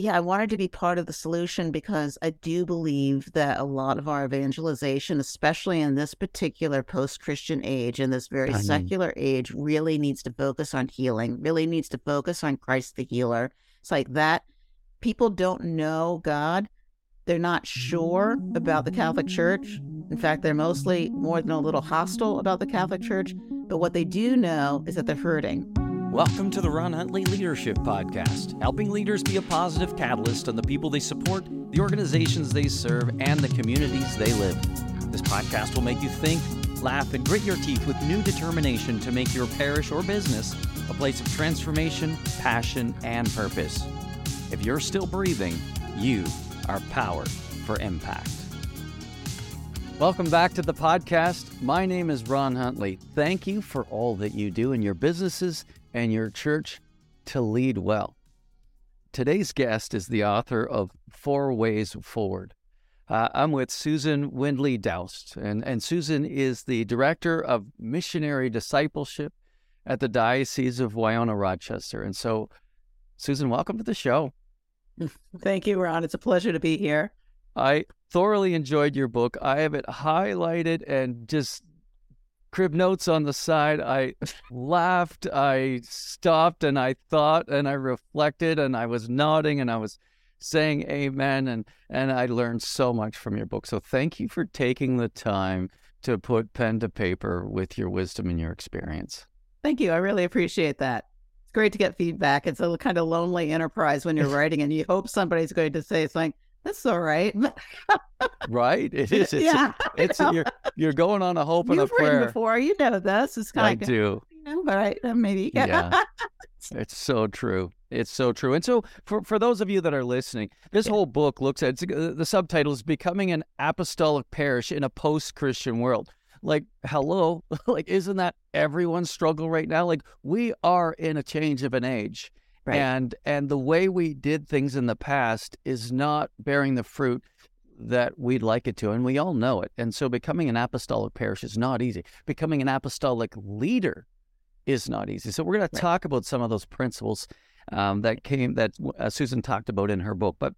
yeah, I wanted to be part of the solution because I do believe that a lot of our evangelization, especially in this particular post Christian age, in this very secular age, really needs to focus on healing, really needs to focus on Christ the healer. It's like that. People don't know God. They're not sure about the Catholic Church. In fact, they're mostly more than a little hostile about the Catholic Church. But what they do know is that they're hurting. Welcome to the Ron Huntley Leadership Podcast, helping leaders be a positive catalyst on the people they support, the organizations they serve, and the communities they live. This podcast will make you think, laugh, and grit your teeth with new determination to make your parish or business a place of transformation, passion, and purpose. If you're still breathing, you are powered for impact. Welcome back to the podcast. My name is Ron Huntley. Thank you for all that you do in your businesses and your church to lead well. Today's guest is the author of Four Ways Forward. Uh, I'm with Susan Windley Daoust, and, and Susan is the Director of Missionary Discipleship at the Diocese of Winona Rochester. And so, Susan, welcome to the show. Thank you, Ron. It's a pleasure to be here. I thoroughly enjoyed your book. I have it highlighted and just crib notes on the side. I laughed, I stopped, and I thought, and I reflected, and I was nodding, and I was saying amen, and and I learned so much from your book. So thank you for taking the time to put pen to paper with your wisdom and your experience. Thank you. I really appreciate that. It's great to get feedback. It's a kind of lonely enterprise when you're writing, and you hope somebody's going to say something. That's all right. right? It is. It's, yeah, it's you're you're going on a hope and You've a prayer. before, you know this. It's I kind of do. you know, all right, uh, maybe. Yeah. It's so true. It's so true. And so, for, for those of you that are listening, this Yeah. whole book looks at uh, the subtitle is Becoming an Apostolic Parish in a Post Christian World. Like, hello, like, isn't that everyone's struggle right now? Like, we are in a change of an age. Right. And and the way we did things in the past is not bearing the fruit that we'd like it to, and we all know it. And so, becoming an apostolic parish is not easy. Becoming an apostolic leader is not easy. So, we're going to talk about some of those principles um, that came that uh, Susan talked about in her book. But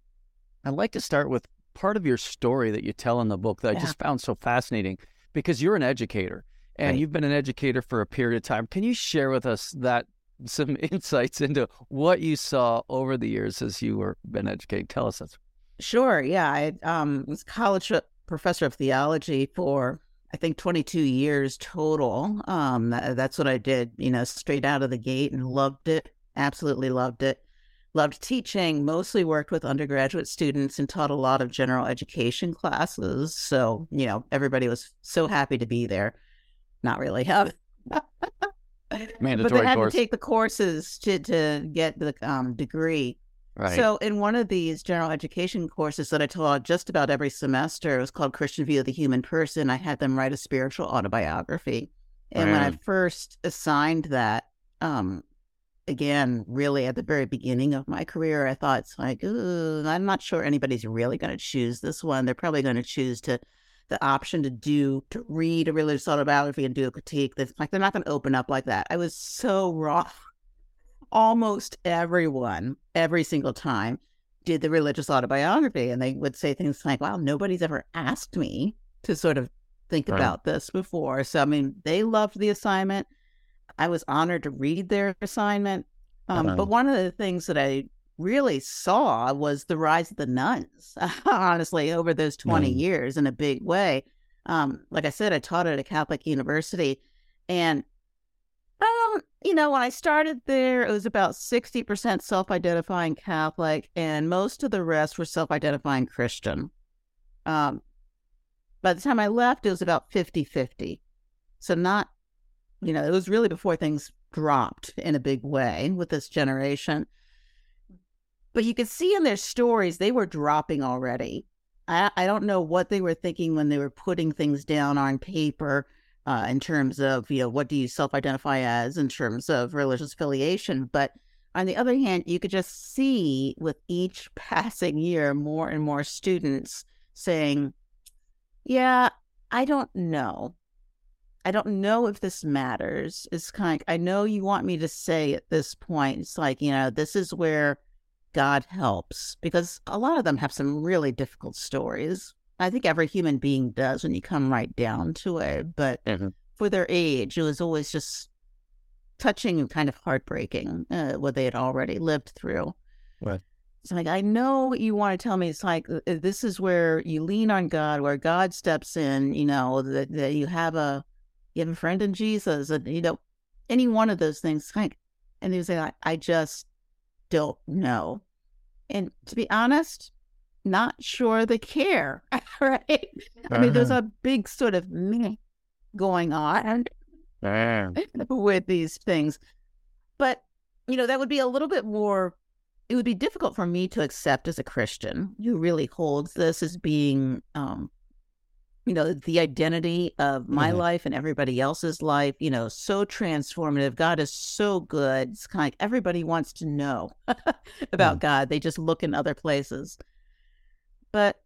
I'd like to start with part of your story that you tell in the book that I just found so fascinating because you're an educator and Right. you've been an educator for a period of time. Can you share with us that some insights into what you saw over the years as you were been educating? Tell us that. Sure. Yeah. I um, was college professor of theology for, I think, 22 years total. Um, tha- that's what I did, you know, straight out of the gate and loved it. Absolutely loved it. Loved teaching, mostly worked with undergraduate students and taught a lot of general education classes. So, you know, everybody was so happy to be there. Not really. but they had course. to take the courses to, to get the um, degree. Right. So, in one of these general education courses that I taught just about every semester, it was called Christian View of the Human Person. I had them write a spiritual autobiography. And when I first assigned that, um, again, really at the very beginning of my career, I thought it's like, ooh, I'm not sure anybody's really going to choose this one. They're probably going to choose to the option to do to read a religious autobiography and do a critique. That's like they're not going to open up like that. I was so wrong almost everyone, every single time, did the religious autobiography. And they would say things like, wow, nobody's ever asked me to sort of think Right. about this before. So, I mean, they loved the assignment. I was honored to read their assignment. Um, Uh-huh. But one of the things that I really saw was the rise of the nones, honestly, over those 20 Mm. years in a big way. Um, like I said, I taught at a Catholic university. And um, you know, when I started there, it was about 60% self identifying Catholic, and most of the rest were self identifying Christian. Um, by the time I left, it was about 50 50. So, not, you know, it was really before things dropped in a big way with this generation. But you could see in their stories, they were dropping already. I, I don't know what they were thinking when they were putting things down on paper uh, in terms of you know what do you self-identify as in terms of religious affiliation but on the other hand you could just see with each passing year more and more students saying yeah i don't know i don't know if this matters it's kind of, i know you want me to say at this point it's like you know this is where God helps because a lot of them have some really difficult stories. I think every human being does when you come right down to it. But mm-hmm. for their age, it was always just touching and kind of heartbreaking uh, what they had already lived through. Right. It's like, I know what you want to tell me. It's like, uh, this is where you lean on God, where God steps in, you know, that, that you have a, you have a friend in Jesus and, you know, any one of those things. Like, and they say, I, I just don't know. And to be honest, not sure they care, right? Uh-huh. I mean, there's uh-huh. a big sort of meh going on with these things. But, you know, that would be a little bit more, it would be difficult for me to accept as a Christian who really holds this as being, um, you know, the identity of my mm-hmm. life and everybody else's life, you know, so transformative. God is so good. It's kind of like everybody wants to know about mm. God. They just look in other places. But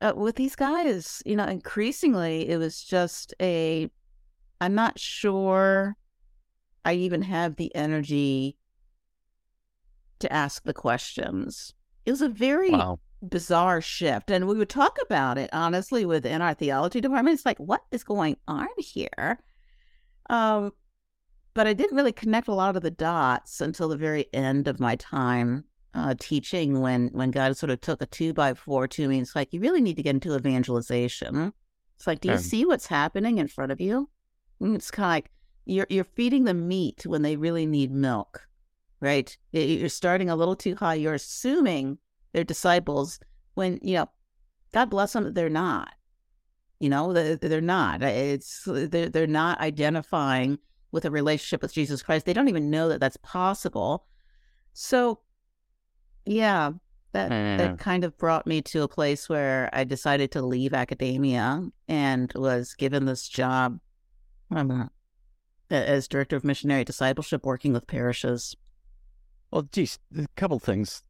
uh, with these guys, you know, increasingly it was just a, I'm not sure I even have the energy to ask the questions. It was a very wow. Bizarre shift. And we would talk about it honestly within our theology department. It's like, what is going on here? Um, but I didn't really connect a lot of the dots until the very end of my time uh, teaching when when God sort of took a two by four to me. It's like you really need to get into evangelization. It's like, do you um, see what's happening in front of you? And it's kind of like you're you're feeding them meat when they really need milk, right? You're starting a little too high. You're assuming they're disciples when you know, God bless them, they're not. You know, they're not. It's they're they're not identifying with a relationship with Jesus Christ. They don't even know that that's possible. So yeah, that that kind of brought me to a place where I decided to leave academia and was given this job um, as director of missionary discipleship, working with parishes. Well, geez, a couple things,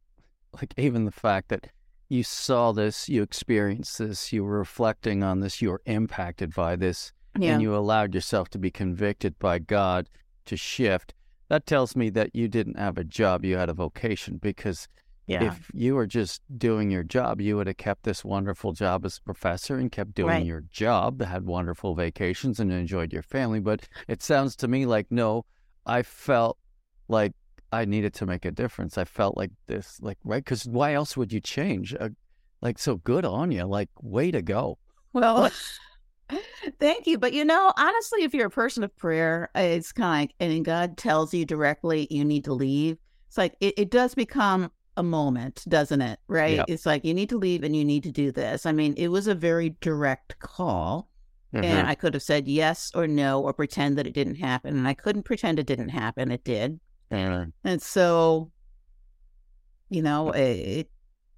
like even the fact that you saw this, you experienced this, you were reflecting on this, you were impacted by this, yeah. and you allowed yourself to be convicted by God to shift. That tells me that you didn't have a job, you had a vocation because yeah. If you were just doing your job, you would have kept this wonderful job as a professor and kept doing right. your job, had wonderful vacations and enjoyed your family. But it sounds to me like, no, I felt like I needed to make a difference. I felt like this, like, right? Because why else would you change? Uh, like, so good on you. Like, way to go. Well, Thank you. But you know, honestly, if you're a person of prayer, it's kind of like, and God tells you directly you need to leave, it's like it, it does become a moment, doesn't it? Right? Yep. It's like you need to leave and you need to do this. I mean, it was a very direct call. Mm-hmm. And I could have said yes or no or pretend that it didn't happen. And I couldn't pretend it didn't happen. It did. Mm-hmm. And so, you know, it, it,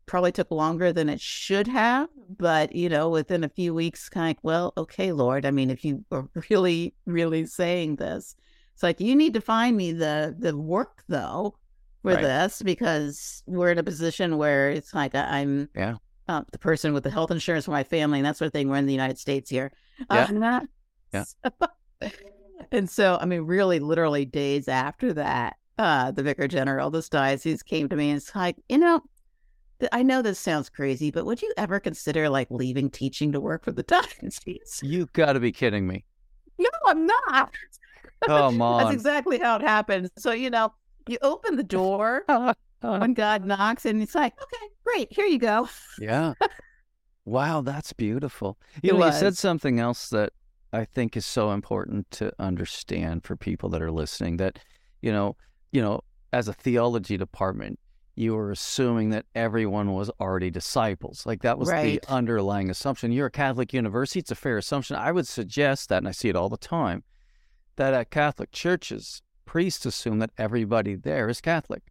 probably took longer than it should have. But, you know, within a few weeks, kind of, well, okay, Lord. I mean, if you are really, really saying this, it's like you need to find me the the work though for right. this because we're in a position where it's like I'm yeah uh, the person with the health insurance for my family and that sort of thing. We're in the United States here. Yeah. Uh, not, yeah. and so, I mean, really, literally days after that, uh, the vicar general of this diocese came to me and it's like, you know, I know this sounds crazy, but would you ever consider like leaving teaching to work for the diocese? You got to be kidding me. No, I'm not. Come on. That's exactly how it happened. So, you know, you open the door when God knocks, and it's like, okay, great, here you go. yeah. Wow, that's beautiful. You it know, was. you said something else that I think is so important to understand for people that are listening. That you know, you know, as a theology department, you were assuming that everyone was already disciples. Like that was right. the underlying assumption. You're a Catholic university; it's a fair assumption. I would suggest that, and I see it all the time, that at Catholic churches, priests assume that everybody there is Catholic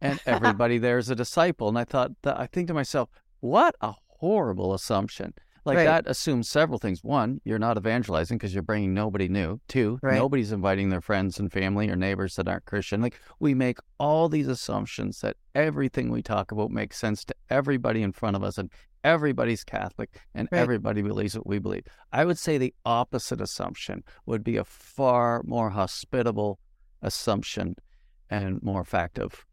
and everybody there is a disciple. And I thought that I think to myself, what a horrible assumption. Like right. that assumes several things. One, you're not evangelizing because you're bringing nobody new. Two, right. nobody's inviting their friends and family or neighbors that aren't Christian. Like we make all these assumptions that everything we talk about makes sense to everybody in front of us and everybody's Catholic and right. everybody believes what we believe. I would say the opposite assumption would be a far more hospitable assumption and more effective.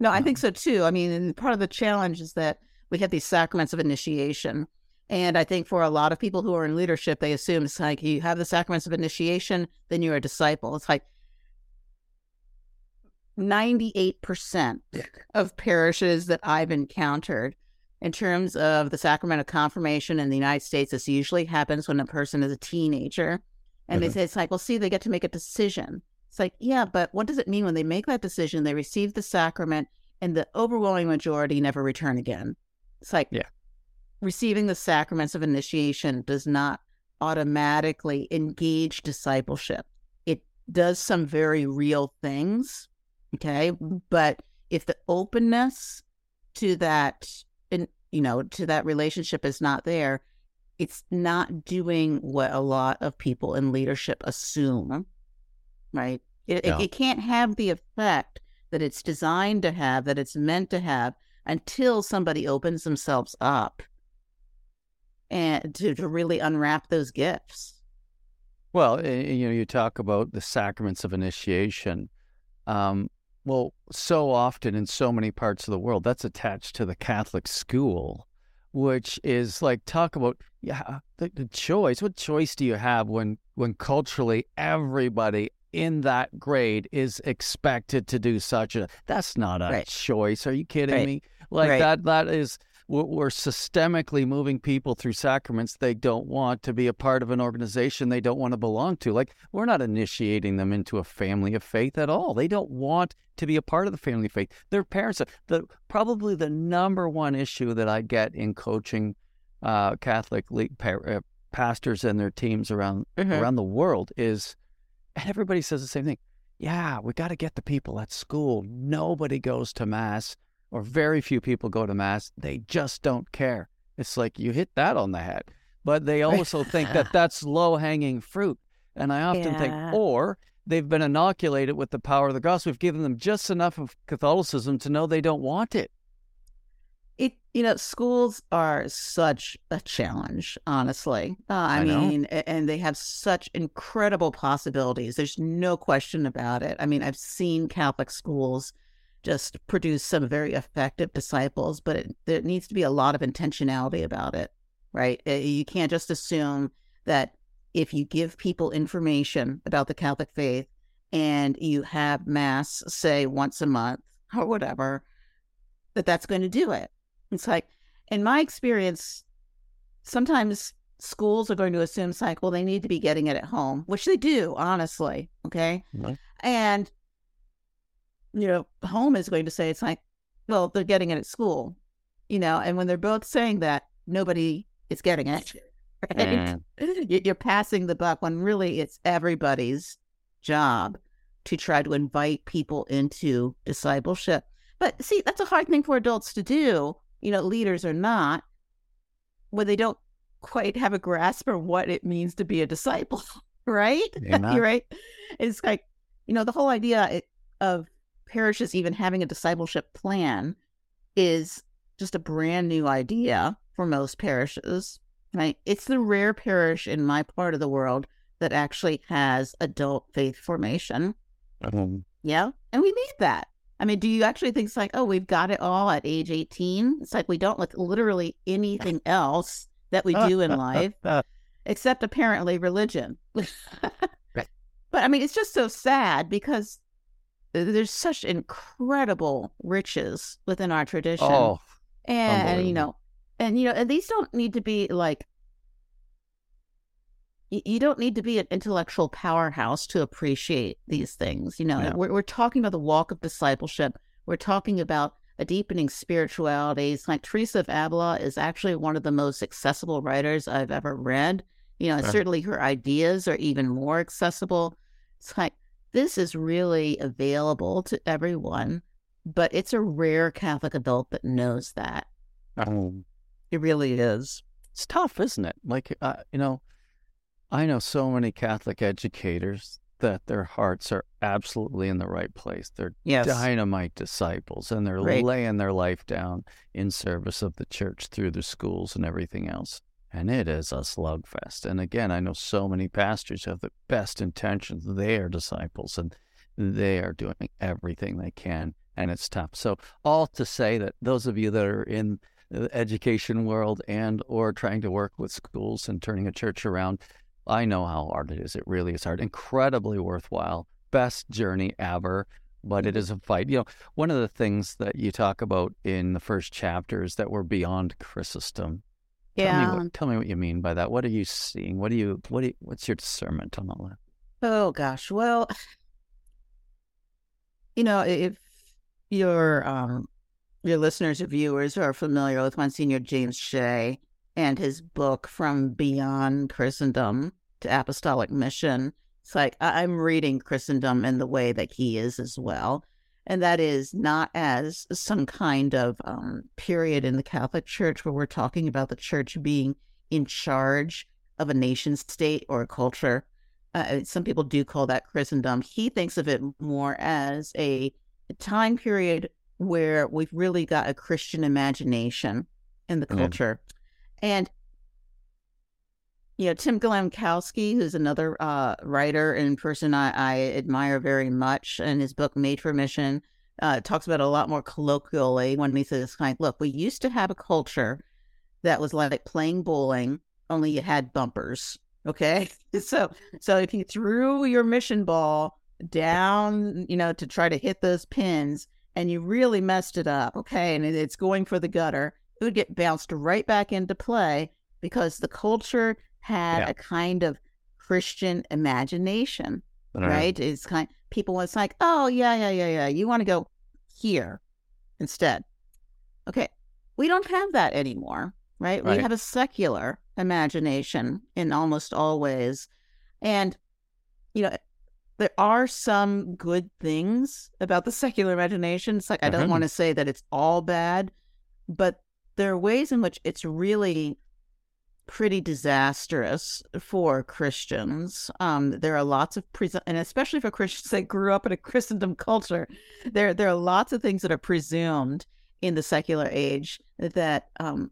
No, I think so too. I mean, and part of the challenge is that we have these sacraments of initiation. And I think for a lot of people who are in leadership, they assume it's like you have the sacraments of initiation, then you're a disciple. It's like 98% of parishes that I've encountered in terms of the sacrament of confirmation in the United States, this usually happens when a person is a teenager. And mm-hmm. they say, it's like, well, see, they get to make a decision. It's like, yeah, but what does it mean when they make that decision? They receive the sacrament and the overwhelming majority never return again. It's like, yeah. Receiving the sacraments of initiation does not automatically engage discipleship. It does some very real things. Okay. But if the openness to that and you know to that relationship is not there it's not doing what a lot of people in leadership assume right it, it, it, can't have the effect that it's designed to have that it's meant to have until somebody opens themselves up and to, to really unwrap those gifts well you know you talk about the sacraments of initiation um, well, so often in so many parts of the world, that's attached to the Catholic school, which is like talk about yeah the, the choice. What choice do you have when when culturally everybody in that grade is expected to do such a that's not a right. choice. Are you kidding right. me? Like right. that that is we're systemically moving people through sacraments they don't want to be a part of an organization they don't want to belong to. Like, we're not initiating them into a family of faith at all. They don't want to be a part of the family of faith. Their parents, the probably the number one issue that I get in coaching uh, Catholic uh, pastors and their teams around mm-hmm. around the world is, and everybody says the same thing. Yeah, we got to get the people at school. Nobody goes to mass or very few people go to mass. They just don't care. It's like you hit that on the head. But they also think that that's low hanging fruit. And I often yeah. think, or they've been inoculated with the power of the gospel. We've given them just enough of Catholicism to know they don't want it. It, you know, schools are such a challenge, honestly. Uh, I, I mean, and they have such incredible possibilities. There's no question about it. I mean, I've seen Catholic schools just produce some very effective disciples, but it, there needs to be a lot of intentionality about it, right? Eh, you can't just assume that if you give people information about the Catholic faith and you have mass, say once a month or whatever, that that's going to do it. It's like, in my experience, sometimes schools are going to assume it's like, well, they need to be getting it at home, which they do, honestly. Okay. Mm-hmm. And you know, home is going to say it's like, well, they're getting it at school, you know, and when they're both saying that, nobody is getting it. Right? Mm. You're passing the buck when really it's everybody's job to try to invite people into discipleship. But see, that's a hard thing for adults to do, you know, leaders are not, when they don't quite have a grasp of what it means to be a disciple, right? right? It's like, you know, the whole idea of parishes even having a discipleship plan is just a brand new idea for most parishes. Right? It's the rare parish in my part of the world that actually has adult faith formation. Um, yeah. And we need that. I mean, do you actually think it's like, oh, we've got it all at age 18? It's like we don't like literally anything else that we do in life, except apparently religion. but I mean, it's just so sad because there's such incredible riches within our tradition. Oh, and you know, and you know, and these don't need to be like you don't need to be an intellectual powerhouse to appreciate these things. You know, yeah. we're, we're talking about the walk of discipleship. We're talking about a deepening spirituality. It's like Teresa of Avila is actually one of the most accessible writers I've ever read. You know, certainly her ideas are even more accessible. It's like this is really available to everyone, but it's a rare Catholic adult that knows that. Um, it really is. It's tough, isn't it? Like, uh, you know, I know so many Catholic educators that their hearts are absolutely in the right place. They're yes. dynamite disciples and they're right. laying their life down in service of the church through the schools and everything else and it is a slugfest. And again, I know so many pastors have the best intentions. They are disciples and they are doing everything they can and it's tough. So all to say that those of you that are in the education world and or trying to work with schools and turning a church around, I know how hard it is. It really is hard. Incredibly worthwhile. Best journey ever but it Mm-hmm. a fight. You know, one of the things that you talk about in the first chapter is that we're beyond Christendom. Tell Yeah. me what, tell me what you mean by that. What are you seeing? What do you what do you, what's your discernment on all that? Oh gosh. Well, you know, if your um your listeners or viewers are familiar with Monsignor James Shea and his book From Beyond Christendom to Apostolic Mission, it's like I'm reading Christendom in the way that he is as well. And that is not as some kind of um, period in the Catholic Church where we're talking about the church being in charge of a nation state or a culture uh, some people do call that Christendom. He thinks of it more as a time period where we've really got a Christian imagination in the Mm. culture. And, you know, Tim Glemkowski, who's another uh, writer and person I, I admire very much, and his book Made for Mission uh, talks about a lot more colloquially when he says, kind look, we used to have a culture that was like playing bowling, only you had bumpers. Okay. So so if you threw your mission ball down, you know, to try to hit those pins and you really messed it up, okay, and it's going for the gutter, it would get bounced right back into play because the culture had Yeah. a kind of Christian imagination, right? It's kind people it's like, "Oh, yeah, yeah, yeah, yeah. You want to go here instead." Okay. We don't have that anymore, right? Right. We have a secular imagination in almost all ways. And, you know, there are some good things about the secular imagination. It's like, I don't Mhm. want to say that it's all bad, but there are ways in which it's really pretty disastrous for Christians. Um, there are lots of, pres and especially for Christians that grew up in a Christendom culture, there, there are lots of things that are presumed in the secular age that um,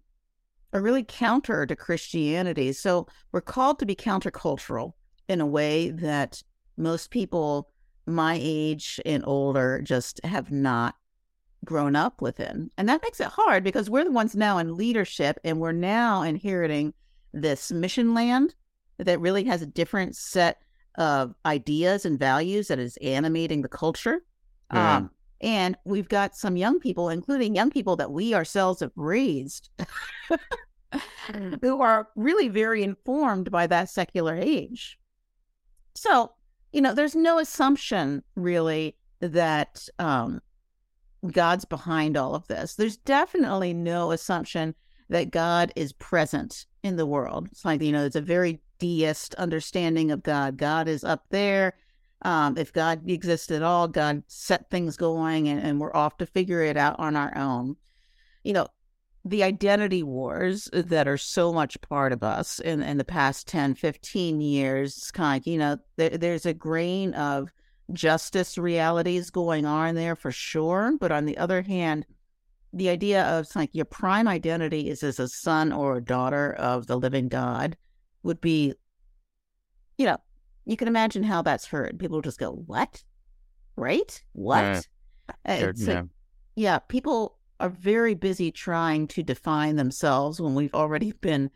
are really counter to Christianity. So we're called to be countercultural in a way that most people my age and older just have not grown up within. And that makes it hard because we're the ones now in leadership and we're now inheriting this mission land that really has a different set of ideas and values that is animating the culture. Yeah. Um, and we've got some young people, including young people that we ourselves have raised, who are really very informed by that secular age. So, you know, there's no assumption really that um, God's behind all of this. There's definitely no assumption that God is present in the world. It's like, you know, it's a very deist understanding of God. God is up there. Um, if God exists at all, God set things going and, and we're off to figure it out on our own. You know, the identity wars that are so much part of us in, in the past 10, 15 years, kind of, you know, there, there's a grain of justice realities going on there for sure. But on the other hand, the idea of like your prime identity is as a son or a daughter of the living God would be, you know, you can imagine how that's heard. People just go, "What? Right? What?" Yeah. Uh, Sure, it's a- yeah. yeah, people are very busy trying to define themselves when we've already been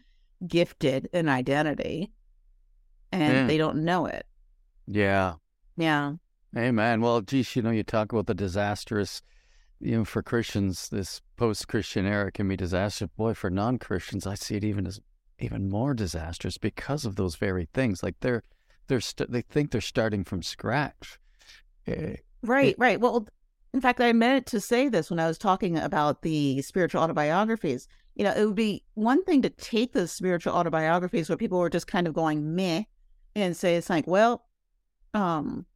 gifted an identity and Yeah. they don't know it. Yeah. Yeah. Amen. Well, geez, you know, you talk about the disastrous, you know, for Christians, this post-Christian era can be disastrous. Boy, for non-Christians, I see it even as even more disastrous because of those very things. Like they're they're st- they think they're starting from scratch. Eh, Right, right. Well, in fact, I meant to say this when I was talking about the spiritual autobiographies. You know, it would be one thing to take the spiritual autobiographies where people were just kind of going meh and say it's like, well, um,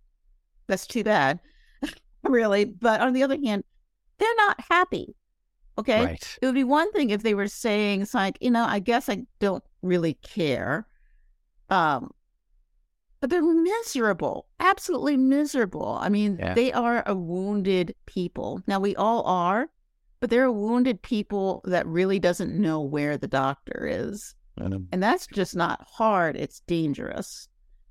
that's too bad, really. But on the other hand, they're not happy. Okay. Right. It would be one thing if they were saying it's like, you know, I guess I don't really care. Um, but they're miserable, absolutely miserable. I mean, Yeah. they are a wounded people. Now we all are, but they're a wounded people that really doesn't know where the doctor is. And, um, And that's just not hard, it's dangerous.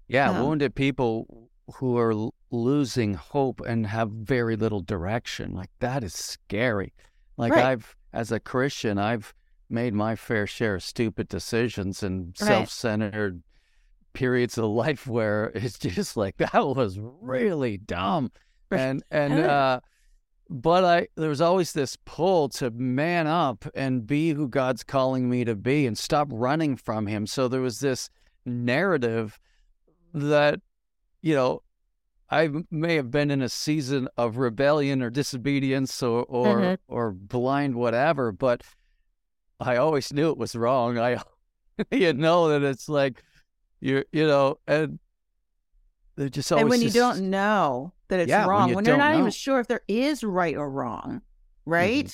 yeah, Yeah. wounded people who are l- losing hope and have very little direction. Like that is scary. Like Right. I've, as a Christian, I've made my fair share of stupid decisions and Right. self-centered periods of life where it's just like that was really dumb. Right. And and uh but I there was always this pull to man up and be who God's calling me to be and stop running from him. So there was this narrative that you know I may have been in a season of rebellion or disobedience or or, Mhm. or blind whatever, but I always knew it was wrong. I you know that it's like you you know and they're just always and when you don't know that it's Yeah, when wrong, you when, you're don't know. even sure if there is right or wrong, right?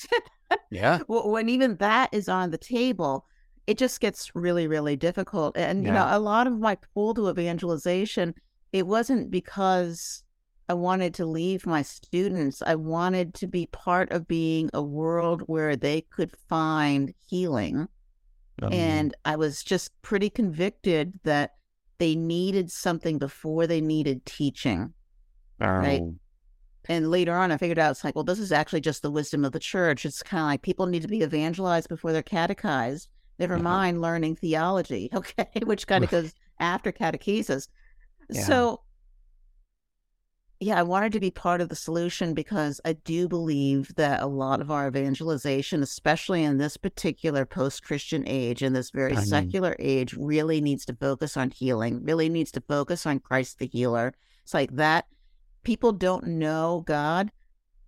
yeah Wh- when even that is on the table, it just gets really, really difficult. And, you know, a lot of my pull to evangelization, it wasn't because I wanted to leave my students. I wanted to be part of being a world where they could find healing. Um, And I was just pretty convicted that they needed something before they needed teaching. right. oh, And later on, I figured out it's like, well, this is actually just the wisdom of the church. It's kind of like people need to be evangelized before they're catechized. Never Uh-huh. mind learning theology, okay, which kind of goes after catechesis. Yeah. So, yeah, I wanted to be part of the solution because I do believe that a lot of our evangelization, especially in this particular post Christian age, in this very I secular age, really needs to focus on healing, really needs to focus on Christ the healer. It's like that people don't know God.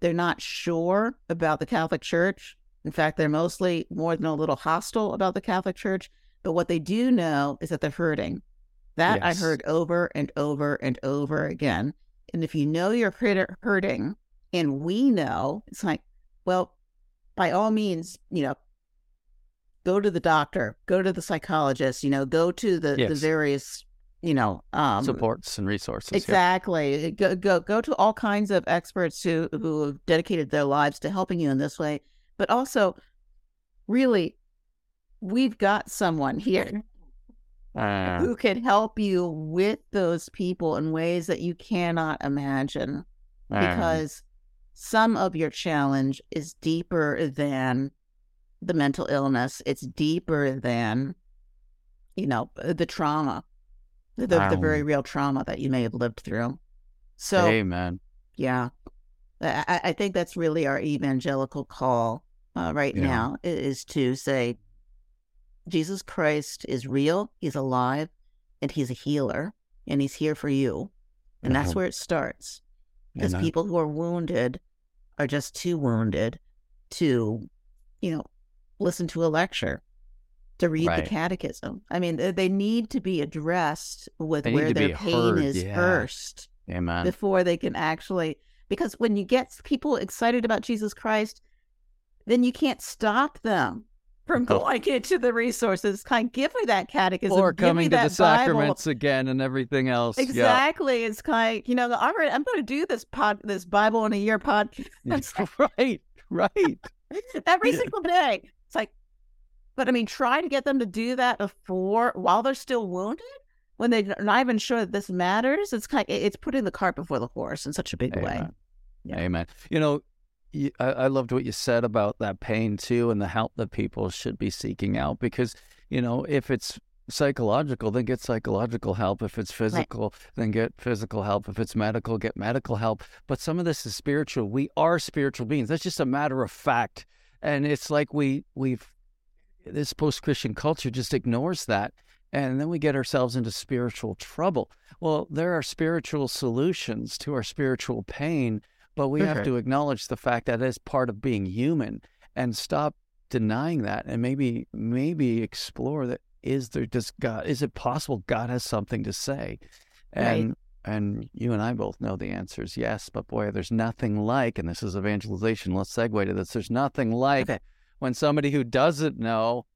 They're not sure about the Catholic Church. In fact, they're mostly more than a little hostile about the Catholic Church. But what they do know is that they're hurting. That I heard over and over and over again. And if you know you're hurt- hurting, and we know, it's like, well, by all means, you know, go to the doctor, go to the psychologist, you know, go to the, the various, you know, um, supports and resources. yeah. Exactly. Go, go go to all kinds of experts who who have dedicated their lives to helping you in this way. But also, really, we've got someone here Uh, who can help you with those people in ways that you cannot imagine. uh, Because some of your challenge is deeper than the mental illness. It's deeper than, you know, the trauma, the, the, the very real trauma that you may have lived through. So, amen. yeah, I, I- I think that's really our evangelical call uh, right Yeah. now is to say, Jesus Christ is real, he's alive, and he's a healer, and he's here for you. And that's Uh-huh. where it starts. Because people who are wounded are just too wounded to, you know, listen to a lecture, to read Right. the catechism. I mean, they- they need to be addressed with They where their pain heard, is yeah. first Amen. before they can actually because when you get people excited about Jesus Christ, then you can't stop them from oh. going into the resources. Kind of give me that catechism, or give me coming to the Bible. sacraments again and everything else. Yeah. Exactly. It's kind of, you know, right, I'm going to do this pod, this Bible in a year podcast right. Right. every single day. It's like, but I mean, try to get them to do that before, while they're still wounded, when they're not even sure that this matters. It's kind, of, it's putting the cart before the horse in such a big way. Yeah. Amen. You know, I, I loved what you said about that pain too, and the help that people should be seeking out. Because you know, if it's psychological, then get psychological help. If it's physical, then get physical help. If it's medical, get medical help. But some of this is spiritual. We are spiritual beings. That's just a matter of fact. And it's like we we've this post Christian culture just ignores that. And then we get ourselves into spiritual trouble. Well, there are spiritual solutions to our spiritual pain, but we have to acknowledge the fact that it's part of being human and stop denying that and maybe maybe explore that is there does God is it possible God has something to say? Right. And and you and I both know the answer is yes, but boy, there's nothing like, and this is evangelization. Let's segue to this. There's nothing like Okay. when somebody who doesn't know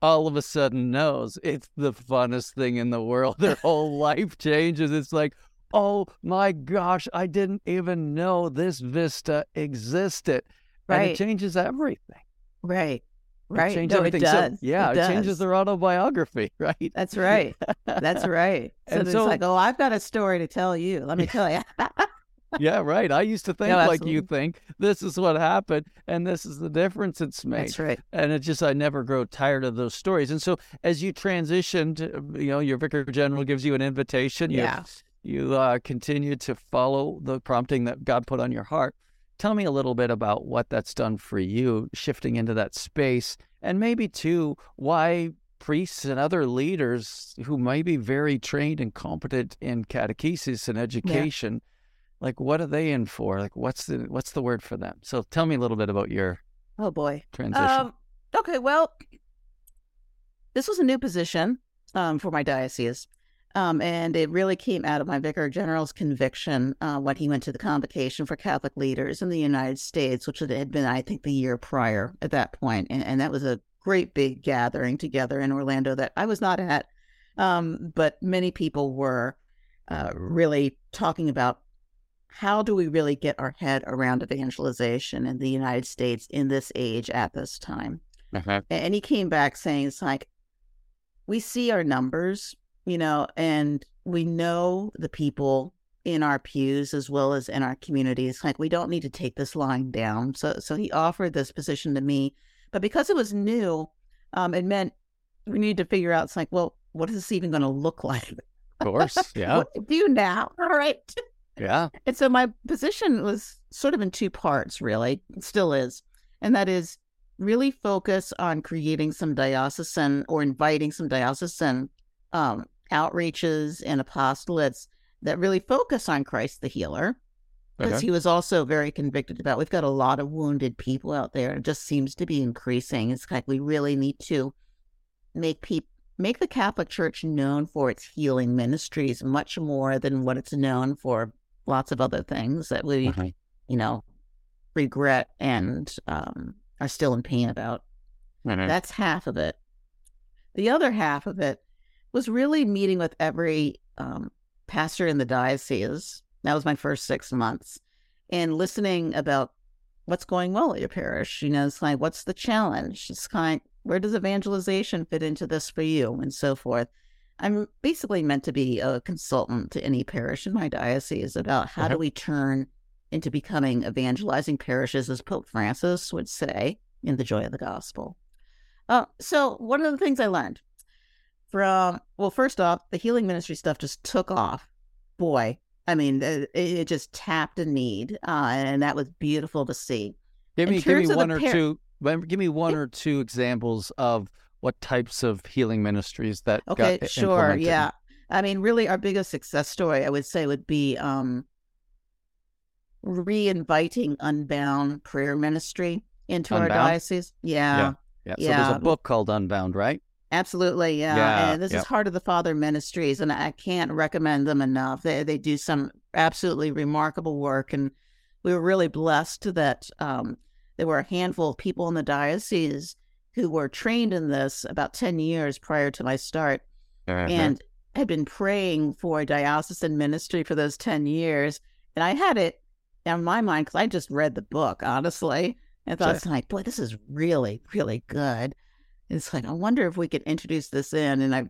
all of a sudden knows. It's the funnest thing in the world. Their whole life changes. It's like, oh my gosh, I didn't even know this vista existed. And Right. it changes everything. Right. Right. It changed No, everything. It So, does. yeah, it, it, changes their autobiography, right? That's right. That's right. So And it's so- like, oh, I've got a story to tell you. Let me tell you. yeah, right. I used to think No, like you think. This is what happened, and this is the difference it's made. That's right. and it just I never grow tired of those stories. And so as you transitioned, uh, you know, your vicar general gives you an invitation. You, Yeah. You uh, continue to follow the prompting that God put on your heart. Tell me a little bit about what that's done for you, shifting into that space, and maybe too why priests and other leaders who may be very trained and competent in catechesis and education, like what are they in for? Like what's the what's the word for them? So tell me a little bit about your Oh boy. transition. Um, okay, well, this was a new position um, for my diocese. Um, and it really came out of my vicar general's conviction uh, when he went to the convocation for Catholic leaders in the United States, which had been, I think, the year prior at that point. And, and that was a great big gathering together in Orlando that I was not at, um, but many people were uh, really talking about how do we really get our head around evangelization in the United States in this age at this time? Uh-huh. And he came back saying, it's like, we see our numbers, you know, and we know the people in our pews as well as in our communities. Like, we don't need to take this line down. So, so he offered this position to me. But because it was new, um, it meant we need to figure out, it's like, well, what is this even going to look like? Of course. Yeah. What do you do now? All right. Yeah. And so my position was sort of in two parts, really, it still is. And that is really focus on creating some diocesan or inviting some diocesan um, outreaches and apostolates that really focus on Christ the healer. Because Okay. he was also very convicted about we've got a lot of wounded people out there. It just seems to be increasing. It's like we really need to make people make the Catholic Church known for its healing ministries much more than what it's known for lots of other things that we, Uh-huh. you know, regret and um, are still in pain about. Uh-huh. That's half of it. The other half of it was really meeting with every um, pastor in the diocese. That was my first six months, and listening about what's going well at your parish. You know, it's like what's the challenge? It's kind where does evangelization fit into this for you, and so forth. I'm basically meant to be a consultant to any parish in my diocese about how Okay. do we turn into becoming evangelizing parishes, as Pope Francis would say in the Joy of the Gospel. Uh, so one of the things I learned from well, first off, the healing ministry stuff just took off. Boy, I mean, it, it just tapped a need, uh, and that was beautiful to see. Give me give me terms of the one or par- two give me one or two examples of what types of healing ministries that Okay, sure, yeah. I mean, really, our biggest success story, I would say, would be um, re-inviting Unbound prayer ministry into our diocese. Yeah, Yeah. Yeah. So there's a book called Unbound, right? Absolutely, yeah. Yeah, and this yep. is Heart of the Father Ministries, and I can't recommend them enough. They they do some absolutely remarkable work, and we were really blessed that um, there were a handful of people in the diocese who were trained in this about ten years prior to my start, Uh-huh. and had been praying for diocesan ministry for those ten years. And I had it in my mind because I just read the book, honestly, and thought, Sure. like, boy, this is really, really good. It's like, I wonder if we could introduce this in. And I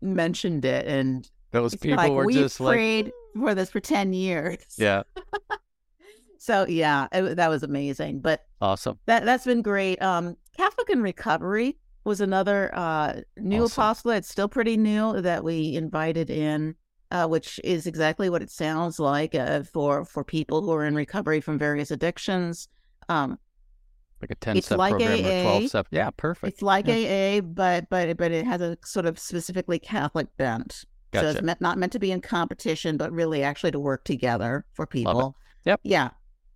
mentioned it, and Those people like, were we just like, prayed for this for 10 years. yeah, So, yeah, it, that was amazing. But awesome. that, that's been great. Um, Catholic in Recovery was another uh, new Awesome. apostolate. It's still pretty new that we invited in. Uh, which is exactly what it sounds like uh, for for people who are in recovery from various addictions. Um, Like a 10 It's step like program or AA. 12 step. Yeah, perfect. It's like Yeah. AA, but but but it has a sort of specifically Catholic bent. gotcha. So it's meant, not meant to be in competition, but really actually to work together for people. Yep. Yeah.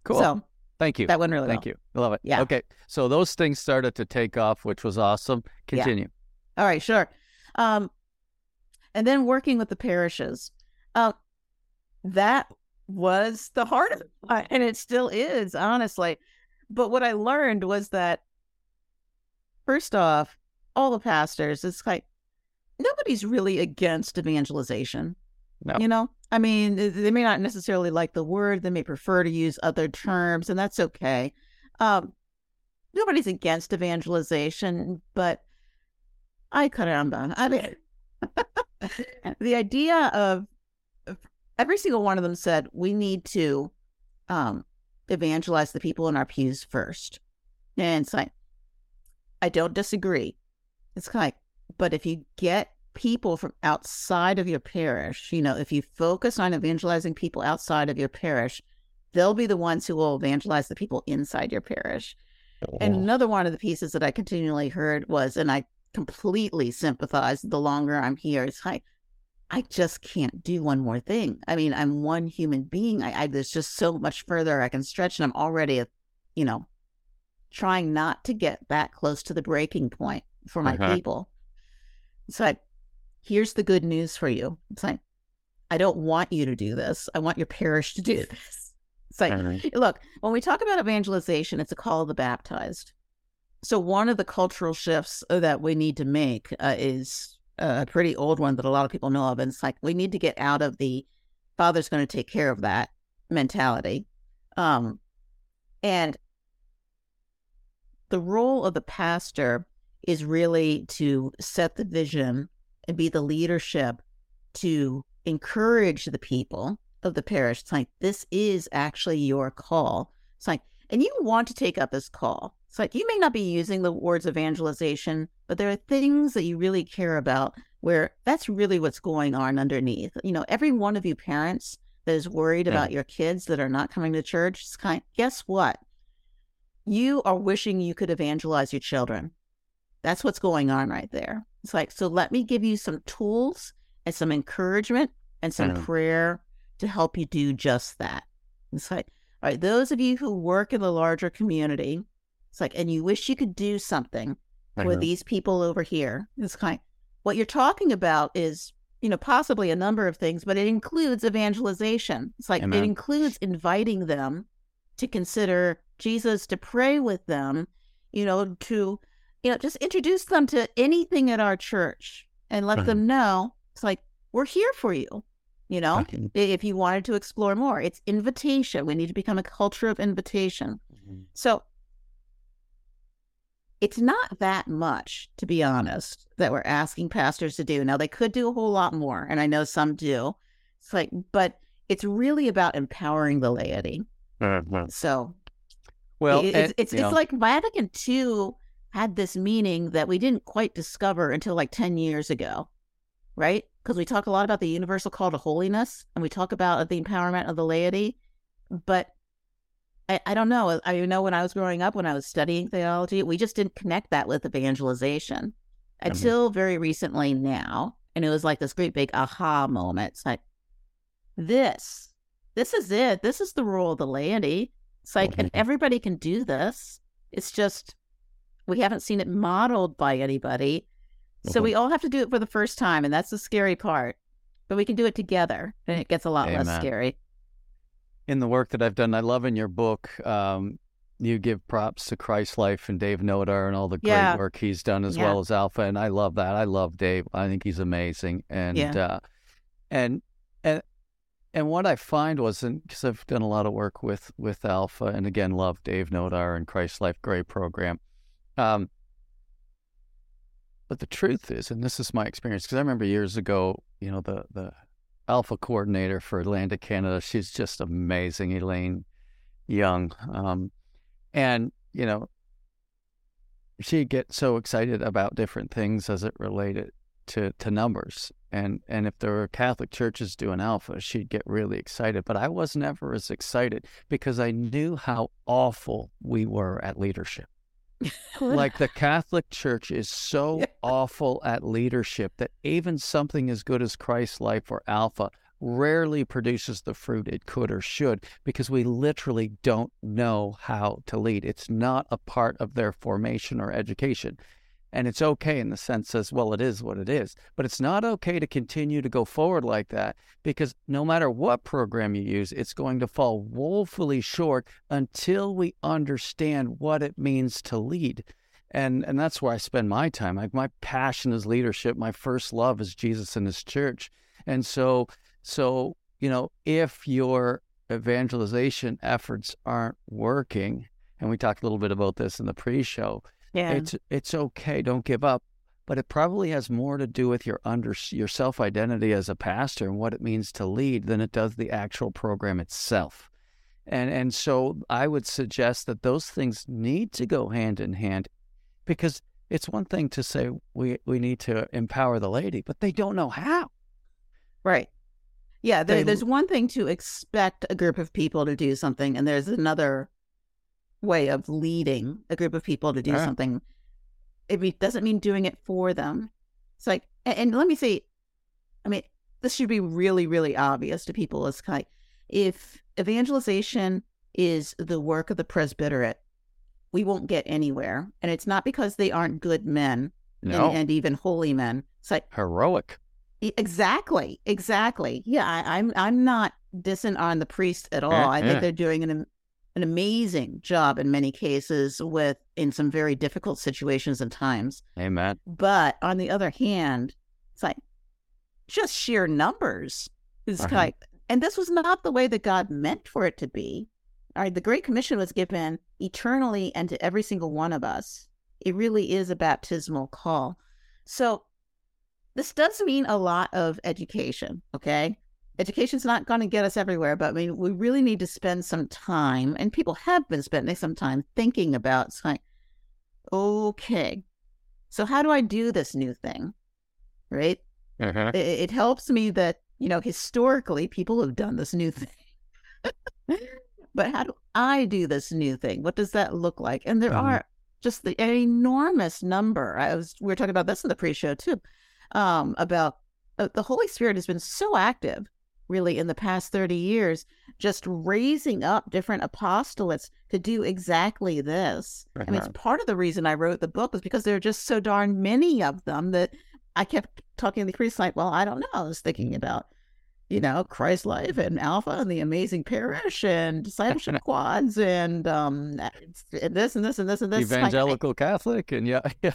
Cool. So Thank you. that went really Thank well. you. Love it. Yeah. Okay. So those things started to take off, which was awesome. Yeah. Continue. All right, sure. Um, and then working with the parishes. Uh, that was the heart of it, and it still is, honestly. But what I learned was that, first off, all the pastors, it's like nobody's really against evangelization. No. You know, I mean, they- may not necessarily like the word, they may prefer to use other terms, and that's okay. Um, nobody's against evangelization, but I cut it on bone. I mean, the idea of every single one of them said we need to um, evangelize the people in our pews first. And it's like, I don't disagree. It's kind of like, but if you get people from outside of your parish, you know, if you focus on evangelizing people outside of your parish, they'll be the ones who will evangelize the people inside your parish. Oh. And another one of the pieces that I continually heard was, and I completely sympathize the longer I'm here, it's like, I just can't do one more thing. I mean, I'm one human being. I, I there's just so much further I can stretch, and I'm already, you know, trying not to get that close to the breaking point for my uh-huh. people. So like, here's the good news for you. It's like, I don't want you to do this. I want your parish to do this. It's like, uh-huh. look, when we talk about evangelization, it's a call of the baptized. So one of the cultural shifts that we need to make uh, is a pretty old one that a lot of people know of. And it's like we need to get out of the father's going to take care of that mentality. Um, and the role of the pastor is really to set the vision and be the leadership to encourage the people of the parish. It's like, this is actually your call. It's like, and you want to take up this call. It's like you may not be using the words evangelization, but there are things that you really care about where that's really what's going on underneath. You know, every one of you parents that is worried about your kids that are not coming to church, it's kind guess what? You are wishing you could evangelize your children. That's what's going on right there. It's like, so let me give you some tools and some encouragement and some prayer to help you do just that. It's like, all right, those of you who work in the larger community, it's like, and you wish you could do something for these people over here. It's kind of, what you're talking about is, you know, possibly a number of things, but it includes evangelization. It's like Amen. it includes inviting them to consider Jesus, to pray with them, you know, to, you know, just introduce them to anything at our church and let them know it's like, we're here for you. You know, okay. if you wanted to explore more, it's invitation. We need to become a culture of invitation. Mm-hmm. So it's not that much, to be honest, that we're asking pastors to do. Now, they could do a whole lot more, and I know some do. It's like, but it's really about empowering the laity. Mm-hmm. So, well, it, it's, it's, it's like Vatican II had this meaning that we didn't quite discover until like 10 years ago, right? Because we talk a lot about the universal call to holiness and we talk about the empowerment of the laity, but I, I don't know. I know when I was growing up, when I was studying theology, we just didn't connect that with evangelization mm-hmm. until very recently now. And it was like this great big aha moment. It's like, this, this is it. This is the role of the laity. It's like, mm-hmm. and everybody can do this. It's just, we haven't seen it modeled by anybody. So mm-hmm. we all have to do it for the first time. And that's the scary part. But we can do it together and it gets a lot Amen. less scary in the work that I've done. I love in your book, um, you give props to Christ Life and Dave Nodar and all the great yeah. work he's done as yeah. well as Alpha. And I love that. I love Dave. I think he's amazing. And, yeah. uh, and, and, and what I find was, and because I've done a lot of work with with Alpha, and again, love Dave Nodar and Christ Life, great program. Um, but the truth is, and this is my experience, because I remember years ago, you know, the the alpha coordinator for Atlantic Canada. She's just amazing, Elaine Young. Um, and, you know, she'd get so excited about different things as it related to, to numbers. And, and if there were Catholic churches doing alpha, she'd get really excited. But I was never as excited because I knew how awful we were at leadership like the Catholic Church is so awful at leadership that even something as good as Christ's life or Alpha rarely produces the fruit it could or should because we literally don't know how to lead. It's not a part of their formation or education. And it's okay in the sense as well, it is what it is. But it's not okay to continue to go forward like that because no matter what program you use, it's going to fall woefully short until we understand what it means to lead. And and that's where I spend my time. Like my passion is leadership. My first love is Jesus and his church. And so so, you know, if your evangelization efforts aren't working, and we talked a little bit about this in the pre-show. Yeah. It's it's okay, don't give up, but it probably has more to do with your under your self-identity as a pastor and what it means to lead than it does the actual program itself. And and so I would suggest that those things need to go hand in hand because it's one thing to say we we need to empower the laity, but they don't know how. Right. Yeah, there, They- there's one thing to expect a group of people to do something, and there's another way of leading a group of people to do Yeah. something. It be- doesn't mean doing it for them. It's like, and, and let me say, I mean, this should be really, really obvious to people. It's like, if evangelization is the work of the presbyterate, we won't get anywhere. And it's not because they aren't good men No, and, and even holy men. It's like, heroic. Exactly, exactly. Yeah, I, I'm I'm not dissing on the priest at all. Yeah, I think eh. they're doing an am- an amazing job in many cases with in some very difficult situations and times. Amen. But on the other hand, it's like just sheer numbers is Uh-huh. like, and this was not the way that God meant for it to be. All right, the Great Commission was given eternally and to every single one of us. It really is a baptismal call. So this does mean a lot of education, okay? Education's not going to get us everywhere, but I mean, we really need to spend some time, and people have been spending some time thinking about, it's like, okay, so how do I do this new thing? Right? Uh-huh. it, it helps me that you know historically people have done this new thing but how do i do this new thing what does that look like and there Um, are just the, an enormous number i was we were talking about this in the pre-show too um about uh, the holy spirit has been so active really in the past 30 years just raising up different apostolates to do exactly this i mean Uh-huh. it's part of the reason i wrote the book was because there are just so darn many of them that I kept talking to the priest like, well, I don't know. I was thinking about, you know, Christ Life and Alpha and the Amazing Parish and discipleship quads and um and this and this and this and this. Like, Evangelical Catholic and yeah, yeah.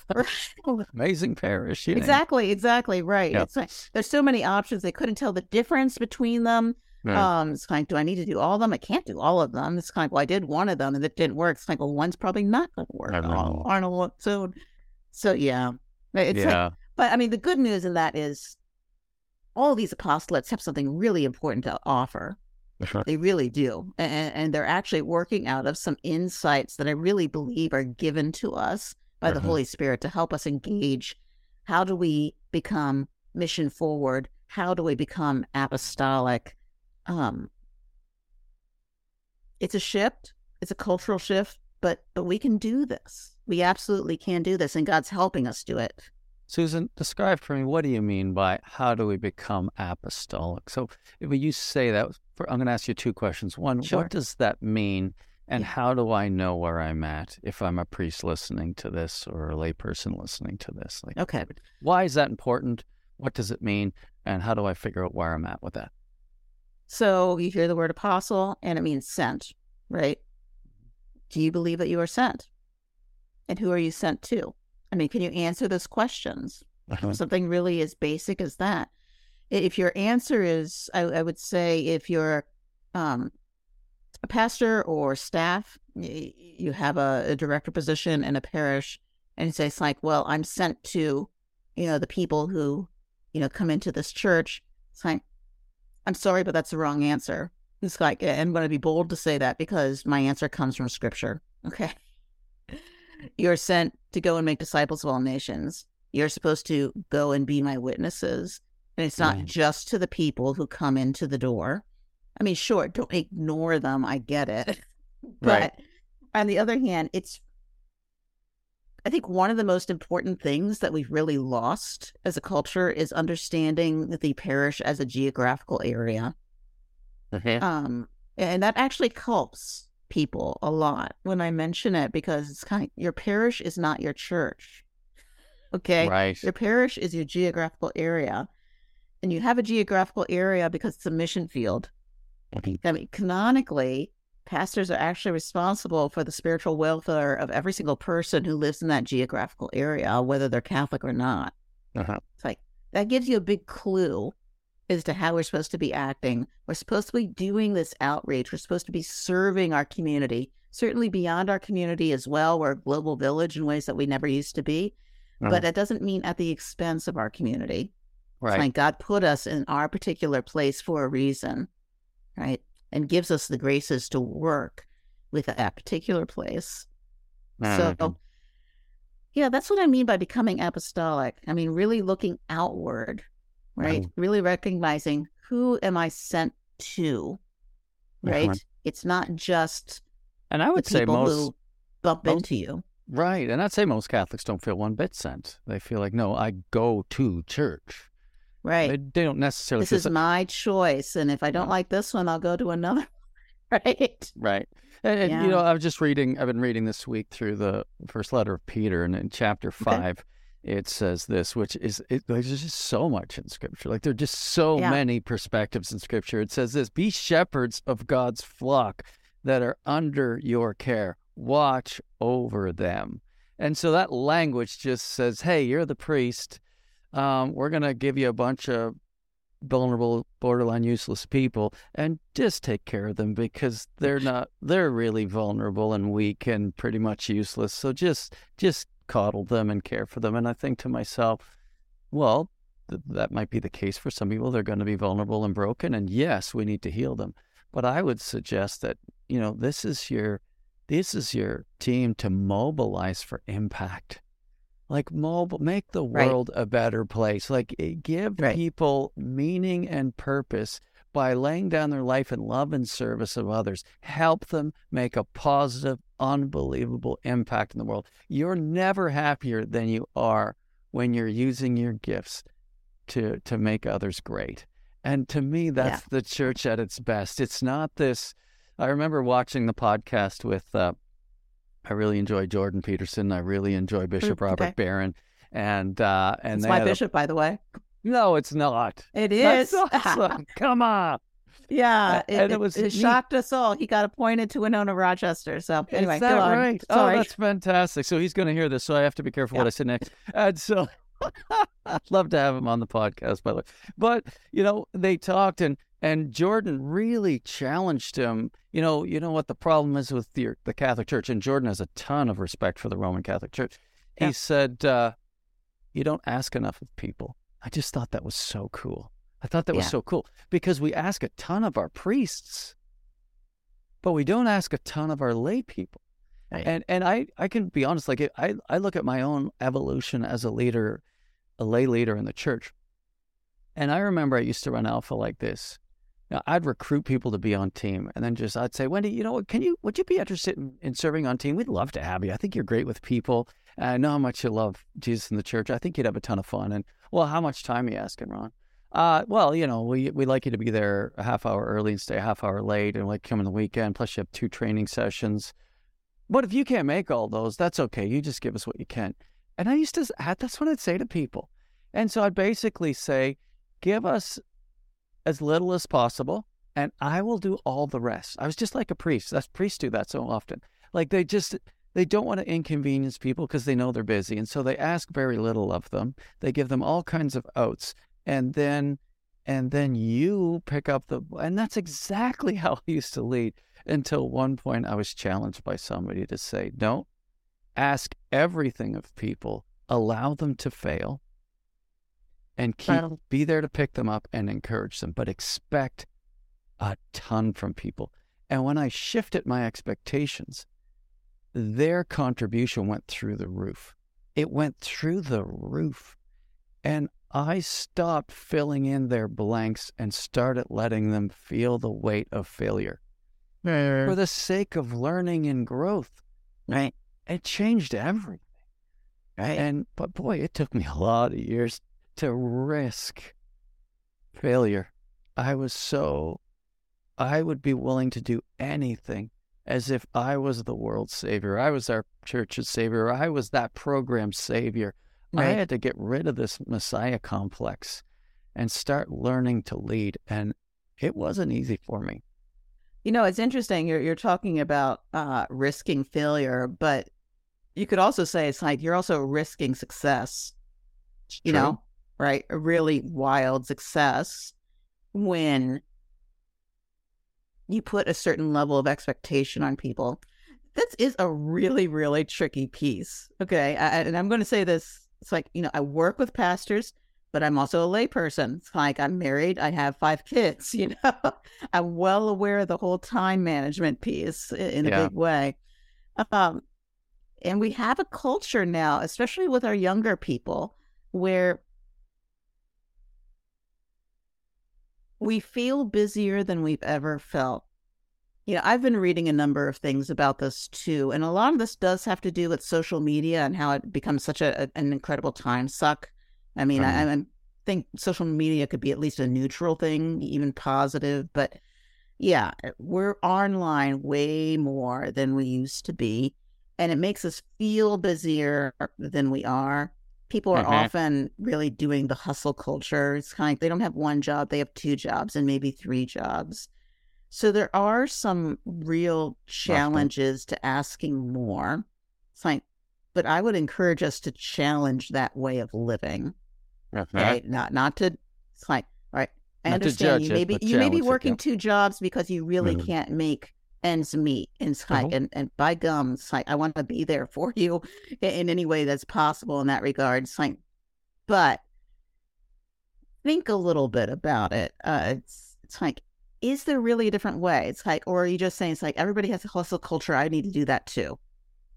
Amazing parish. You know. Exactly, exactly, right. Yeah. Like there's so many options. They couldn't tell the difference between them. Yeah. Um, it's kind of, do I need to do all of them? I can't do all of them. It's kind of, well, I did one of them and it didn't work. It's like, well, one's probably not going to work. I know. Arnold, so, so yeah, it's like yeah. But I mean, the good news in that is all these apostolates have something really important to offer. Uh-huh. They really do. And, and they're actually working out of some insights that I really believe are given to us by the Uh-huh. Holy Spirit to help us engage how do we become mission forward? How do we become apostolic? Um, it's a shift, it's a cultural shift, but but we can do this. We absolutely can do this, and God's helping us do it. Susan, describe for me what do you mean by how do we become apostolic? So, if you say that, for, I'm going to ask you two questions. One, Sure. what does that mean? And Yeah. how do I know where I'm at if I'm a priest listening to this or a layperson listening to this? Like, Okay. why is that important? What does it mean? And how do I figure out where I'm at with that? So you hear the word apostle and it means sent, right? Do you believe that you are sent? And who are you sent to? I mean, can you answer those questions? Uh-huh. Something really as basic as that. If your answer is, I, I would say, if you're um, a pastor or staff, you have a, a director position in a parish, and you say, it's like, well, I'm sent to, you know, the people who, you know, come into this church. It's like, I'm sorry, but that's the wrong answer. It's like, I'm going to be bold to say that because my answer comes from scripture. Okay. You're sent to go and make disciples of all nations. You're supposed to go and be my witnesses. And it's not Yeah. just to the people who come into the door. I mean, sure, don't ignore them. I get it. But Right. on the other hand, it's, I think one of the most important things that we've really lost as a culture is understanding the parish as a geographical area. Um, and that actually helps people a lot when I mention it because it's kind of your parish is not your church. Okay. Right. Your parish is your geographical area. And you have a geographical area because it's a mission field. I mean, canonically, pastors are actually responsible for the spiritual welfare of every single person who lives in that geographical area, whether they're Catholic or not. Uh-huh. It's like that gives you a big clue as to how we're supposed to be acting. We're supposed to be doing this outreach. We're supposed to be serving our community, certainly beyond our community as well. We're a global village in ways that we never used to be, but Uh-huh. that doesn't mean at the expense of our community. It's right. like God put us in our particular place for a reason, right? And gives us the graces to work with that particular place. So, yeah, that's what I mean by becoming apostolic. I mean, really looking outward, right? Right. Really recognizing who am I sent to, right? Uh-huh. It's not just and I would say most bump most- into you. right, and I'd say most Catholics don't feel one bit sent. They feel like, no, I go to church. Right. They, they don't necessarily. this is my choice. And if I don't like this one, I'll go to another. right. Right. And, and, Yeah. you know, I was just reading, I've been reading this week through the first letter of Peter, and in chapter five, it says this, which is, it, there's just so much in scripture. Like there are just so Yeah. many perspectives in scripture. It says this be shepherds of God's flock that are under your care, watch over them. And so that language just says, hey, you're the priest. Um, we're going to give you a bunch of vulnerable, borderline useless people and just take care of them because they're not, they're really vulnerable and weak and pretty much useless. So just, just coddle them and care for them. And I think to myself, well, th- that might be the case for some people. They're going to be vulnerable and broken. And yes, we need to heal them. But I would suggest that, you know, this is your, this is your team to mobilize for impact like mobile make the Right. world a better place like eh, give Right. people meaning and purpose by laying down their life in love and service of others help them make a positive unbelievable impact in the world you're never happier than you are when you're using your gifts to to make others great and to me that's the church at its best it's not this i remember watching the podcast with uh, I really enjoy Jordan Peterson. I really enjoy Bishop Mm, Robert okay. Barron, and uh, and it's my had a- bishop, by the way. no, it's not. It is. Awesome. Come on. Yeah. It, and it it, was it shocked us all. He got appointed to Winona Rochester. So anyway, Is that go on. right? Oh, that's fantastic. So he's going to hear this, so I have to be careful what I say next. And so I'd love to have him on the podcast, by the way. But you know, they talked, and and Jordan really challenged him. You know, you know what the problem is with the the Catholic Church, and Jordan has a ton of respect for the Roman Catholic Church. He Yeah. said, uh, "You don't ask enough of people." I just thought that was so cool. I thought that was Yeah. so cool because we ask a ton of our priests, but we don't ask a ton of our lay people. Right. And and I I can be honest, like I I look at my own evolution as a leader, a lay leader in the church, and I remember I used to run Alpha like this. Now, I'd recruit people to be on team, and then just I'd say, Wendy, you know what? Can you would you be interested in, in serving on team? We'd love to have you. I think you're great with people. I know how much you love Jesus and the church. I think you'd have a ton of fun. And well, how much time are you asking, Ron? Uh, well, you know, we we like you to be there a half hour early and stay a half hour late, and like come on the weekend. Plus, you have two training sessions. But if you can't make all those, that's okay. You just give us what you can. And I used to, that's what I'd say to people. And so I'd basically say, give us as little as possible, and I will do all the rest. I was just like a priest. That's priests do that so often. Like they just, they don't want to inconvenience people because they know they're busy. And so they ask very little of them. They give them all kinds of outs. And then, and then you pick up the, and that's exactly how I used to lead until one point I was challenged by somebody to say, don't ask everything of people, allow them to fail, and keep be there to pick them up and encourage them, but expect a ton from people. And when I shifted my expectations, their contribution went through the roof. It went through the roof. And I stopped filling in their blanks and started letting them feel the weight of failure for the sake of learning and growth. Right. It changed everything. Right. And but boy, it took me a lot of years to risk failure. I was so I would be willing to do anything as if I was the world's savior. I was our church's savior. I was that program's savior. I had to get rid of this messiah complex and start learning to lead and it wasn't easy for me. You know, it's interesting. You're you're talking about uh, risking failure, but you could also say it's like you're also risking success. You know, right? A really wild success when you put a certain level of expectation on people. this is a really, really tricky piece. Okay. I, and I'm going to say this. It's like, you know, I work with pastors, but I'm also a layperson. It's like I'm married, I have five kids, you know, I'm well aware of the whole time management piece in a Yeah. big way. Um, and we have a culture now, especially with our younger people, where we feel busier than we've ever felt. You know, I've been reading a number of things about this too, and a lot of this does have to do with social media and how it becomes such a, an incredible time suck. I mean, I, I think social media could be at least a neutral thing, even positive, but yeah, we're online way more than we used to be, and it makes us feel busier than we are. People are Mhm. often really doing the hustle culture. It's kind of like they don't have one job, they have two jobs and maybe three jobs. So there are some real challenges to asking more. It's like, but I would encourage us to challenge that way of living. Okay, not not to. It's like, all right, I Not understand you may be you may be challenge it, working yeah. two jobs because you really Mhm. can't make ends meet. And it's like, Mhm. and, and by gum, it's like I want to be there for you in, in any way that's possible in that regard. It's like, but think a little bit about it. Uh, it's it's like, is there really a different way? It's like, or are you just saying it's like everybody has a hustle culture? I need to do that too.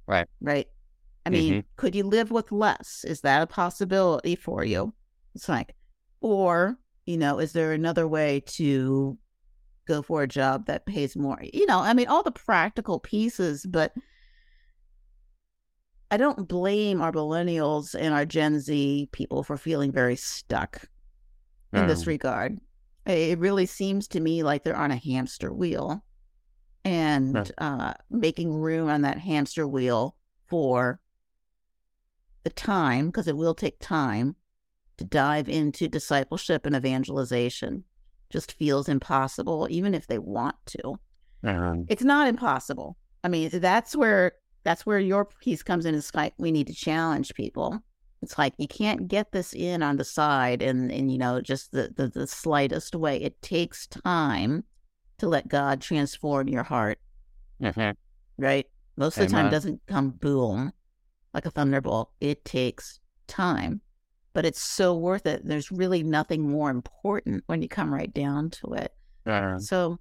Right. Right. I mean, could you live with less? Is that a possibility for you? It's like, or, you know, is there another way to go for a job that pays more? You know, I mean, all the practical pieces, but I don't blame our millennials and our Gen Z people for feeling very stuck in this Um, regard. It really seems to me like they're on a hamster wheel and Right. uh, making room on that hamster wheel for the time, because it will take time to dive into discipleship and evangelization. Just feels impossible, even if they want to. um, It's not impossible. I mean, that's where that's where your piece comes in. It's like we need to challenge people. It's like you can't get this in on the side and and you know just the the, the slightest way. It takes time to let God transform your heart. mhm. Right? Most of the time, it doesn't come boom like a thunderbolt. It takes time, but it's so worth it. There's really nothing more important when you come right down to it. Um, So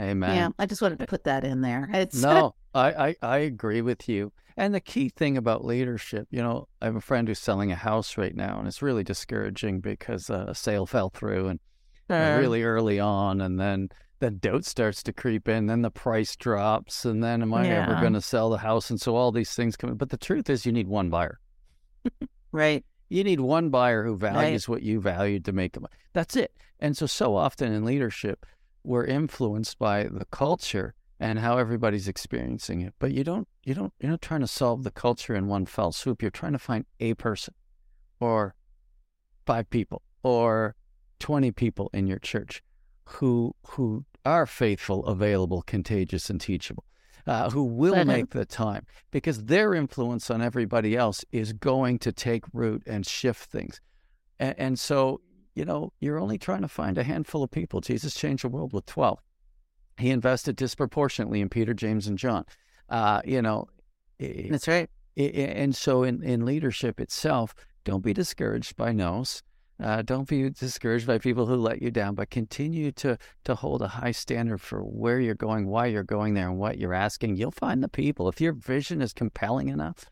Amen. yeah, I just wanted to put that in there. It's No, I, I, I agree with you. And the key thing about leadership, you know, I have a friend who's selling a house right now, and it's really discouraging because uh, a sale fell through and uh, really early on, and then the doubt starts to creep in, then the price drops, and then am I ever going to sell the house? And so all these things come. But the truth is, you need one buyer. right. You need one buyer who values what you valued to make them. That's it. And so, so often in leadership, we're influenced by the culture and how everybody's experiencing it. But you don't, you don't, you're not trying to solve the culture in one fell swoop. You're trying to find a person, or five people, or twenty people in your church who who are faithful, available, contagious, and teachable. Uh, who will Mhm. make the time because their influence on everybody else is going to take root and shift things. And, and so, you know, you're only trying to find a handful of people. Jesus changed the world with 12. He invested disproportionately in Peter, James, and John. Uh, you know, That's right. And so in, in leadership itself, don't be discouraged by no's. Uh, don't be discouraged by people who let you down, but continue to to hold a high standard for where you're going, why you're going there, and what you're asking. You'll find the people if your vision is compelling enough,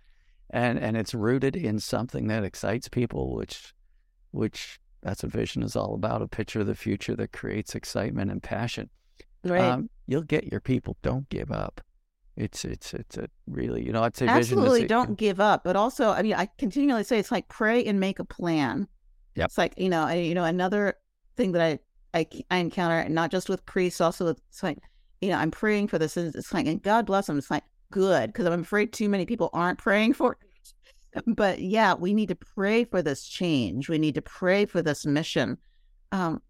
and and it's rooted in something that excites people, which which that's what vision is all about—a picture of the future that creates excitement and passion. Right. Um, you'll get your people. Don't give up. It's it's it's a really you know I'd say vision is Absolutely don't give up. But also, I mean, I continually say it's like pray and make a plan. Yep. It's like, you know, I, you know, another thing that I, I, I encounter, not just with priests, also with, it's like, you know, I'm praying for this. And it's like, and God bless them. It's like, good. Because I'm afraid too many people aren't praying for it. But yeah, we need to pray for this change. We need to pray for this mission. Um,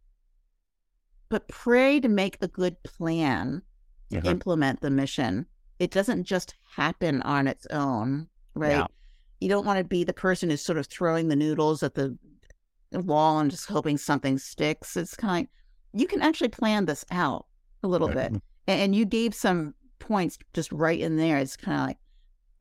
but pray to make a good plan Mhm. implement the mission. It doesn't just happen on its own, right? Yeah. You don't want to be the person who's sort of throwing the noodles at the wall and just hoping something sticks. It's kind you can actually plan this out a little bit. Mhm. A- And you gave some points just right in there. It's kind of like,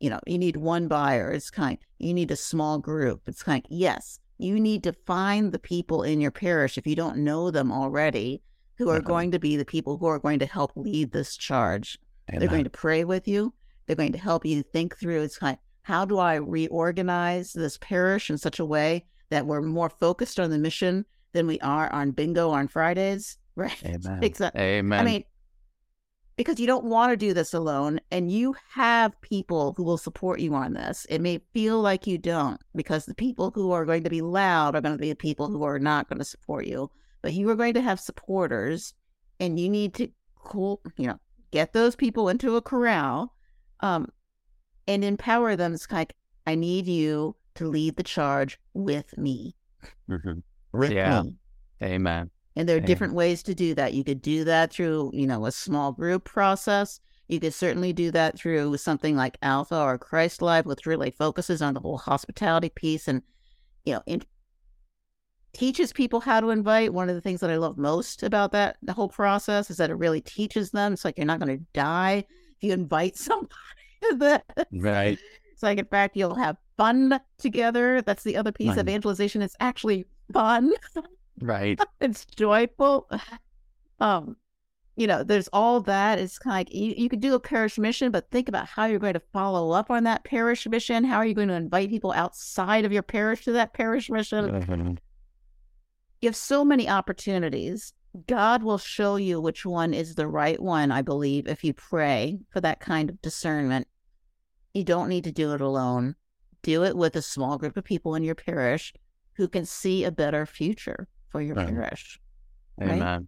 you know, you need one buyer. It's kind of, you need a small group. It's kind of, yes, you need to find the people in your parish if you don't know them already who are Uh-huh. going to be the people who are going to help lead this charge. They're going to pray with you. They're going to help you think through. It's kind of, how do I reorganize this parish in such a way that we're more focused on the mission than we are on bingo on Fridays? Right. Amen. Exactly. Amen. I mean, because you don't want to do this alone, and you have people who will support you on this. It may feel like you don't, because the people who are going to be loud are going to be the people who are not going to support you. But you are going to have supporters, and you need to cool, you know, get those people into a corral, um, and empower them. It's like, I need you to lead the charge with me. Mhm. With Yeah. me. Amen. And there are Yeah. different ways to do that. You could do that through, you know, a small group process. You could certainly do that through something like Alpha or Christ Life, which really focuses on the whole hospitality piece and, you know, in, teaches people how to invite. One of the things that I love most about that the whole process is that it really teaches them. It's like you're not going to die if you invite somebody. Right. it's like, in fact, you'll have fun together. That's the other piece. Right. Evangelization is actually fun Right. it's joyful. Um, you know, there's all that. It's kind of like you, you could do a parish mission, but think about how you're going to follow up on that parish mission. How are you going to invite people outside of your parish to that parish mission? Mhm. You have so many opportunities. God will show you which one is the right one, I believe, if you pray for that kind of discernment. You don't need to do it alone. Do it with a small group of people in your parish who can see a better future for your Right. parish. Right? Amen.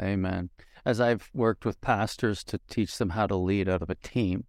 Amen. As I've worked with pastors to teach them how to lead out of a team,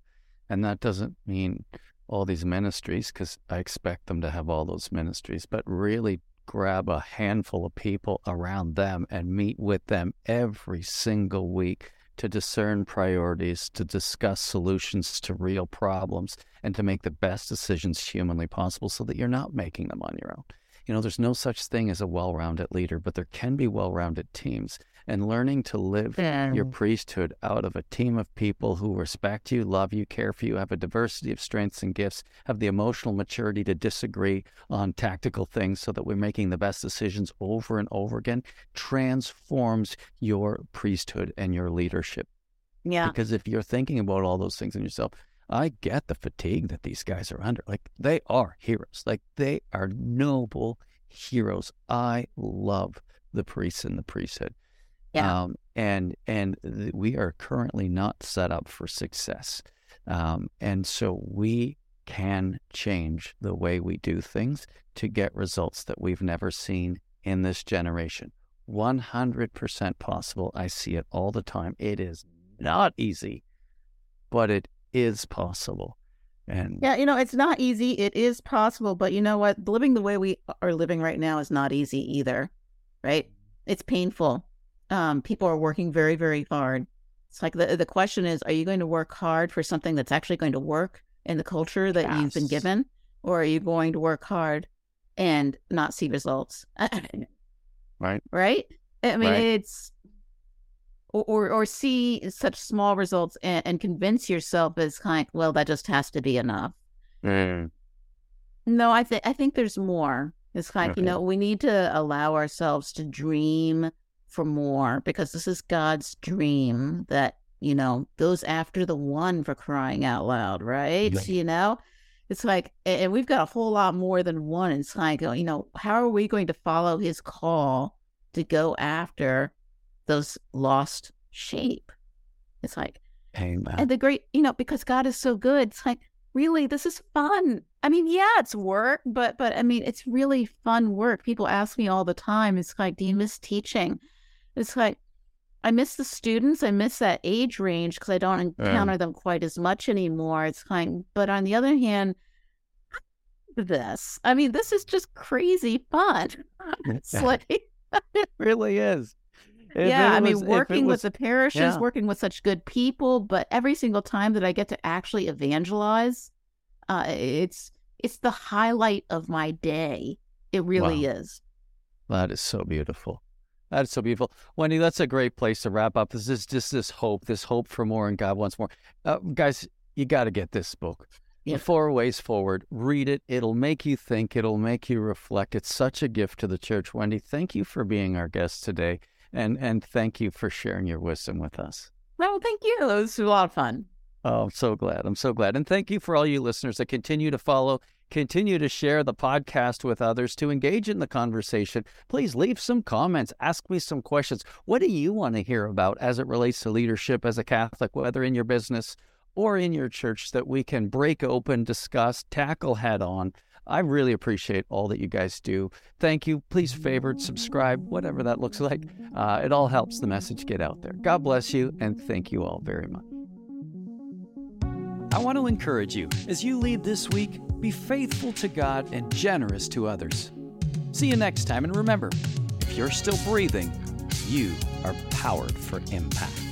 and that doesn't mean all these ministries because I expect them to have all those ministries, but really grab a handful of people around them and meet with them every single week to discern priorities, to discuss solutions to real problems, and to make the best decisions humanly possible so that you're not making them on your own. You know, there's no such thing as a well rounded leader, but there can be well rounded teams. And learning to live your priesthood out of a team of people who respect you, love you, care for you, have a diversity of strengths and gifts, have the emotional maturity to disagree on tactical things so that we're making the best decisions over and over again transforms your priesthood and your leadership. Yeah. Because if you're thinking about all those things in yourself, I get the fatigue that these guys are under. Like they are heroes. Like they are noble heroes. I love the priests and the priesthood. Yeah. Um, and and th- we are currently not set up for success. Um, and so we can change the way we do things to get results that we've never seen in this generation. 100% possible. I see it all the time. It is not easy, but it is possible. And Yeah, you know, it's not easy. It is possible, but you know what? Living the way we are living right now is not easy either, right? It's painful. Um, people are working very, very hard. It's like the the question is, are you going to work hard for something that's actually going to work in the culture that you've been given, or are you going to work hard and not see results? Right. Right? I mean, Right. it's or, or or see such small results and, and convince yourself as kind well that just has to be enough. Mm, No, I think I think there's more. It's like you know we need to allow ourselves to dream for more because this is God's dream that you know goes after the one for crying out loud, right? You know, it's like and we've got a whole lot more than one. It's like you know how are we going to follow His call to go after those lost sheep? It's like amen. and the great, you know, because God is so good, it's like, really, this is fun. I mean, yeah, it's work, but but I mean, it's really fun work. People ask me all the time, it's like, do you miss teaching? It's like, I miss the students. I miss that age range because I don't encounter them quite as much anymore. It's kind, but on the other hand, this, I mean, this is just crazy fun. It's like, it really is. Yeah, it I mean, was- working was- with the parishes, yeah. working with such good people, but every single time that I get to actually evangelize, uh, it's it's the highlight of my day. It really is. That is so beautiful. That's so beautiful. Wendy, that's a great place to wrap up. This is just this hope, this hope for more and God wants more. Uh, guys, you got to get this book. Yeah. Four Ways Forward. Read it. It'll make you think. It'll make you reflect. It's such a gift to the church. Wendy, thank you for being our guest today. And, and thank you for sharing your wisdom with us. Well, thank you. It was a lot of fun. Oh, I'm so glad. I'm so glad. And thank you for all you listeners that continue to follow, continue to share the podcast with others, to engage in the conversation. Please leave some comments, ask me some questions. What do you want to hear about as it relates to leadership as a Catholic, whether in your business or in your church, that we can break open, discuss, tackle head on? I really appreciate all that you guys do. Thank you. Please favorite, subscribe, whatever that looks like. Uh, it all helps the message get out there. God bless you, and thank you all very much. I want to encourage you as you lead this week, be faithful to God and generous to others. See you next time, and remember if you're still breathing, you are powered for impact.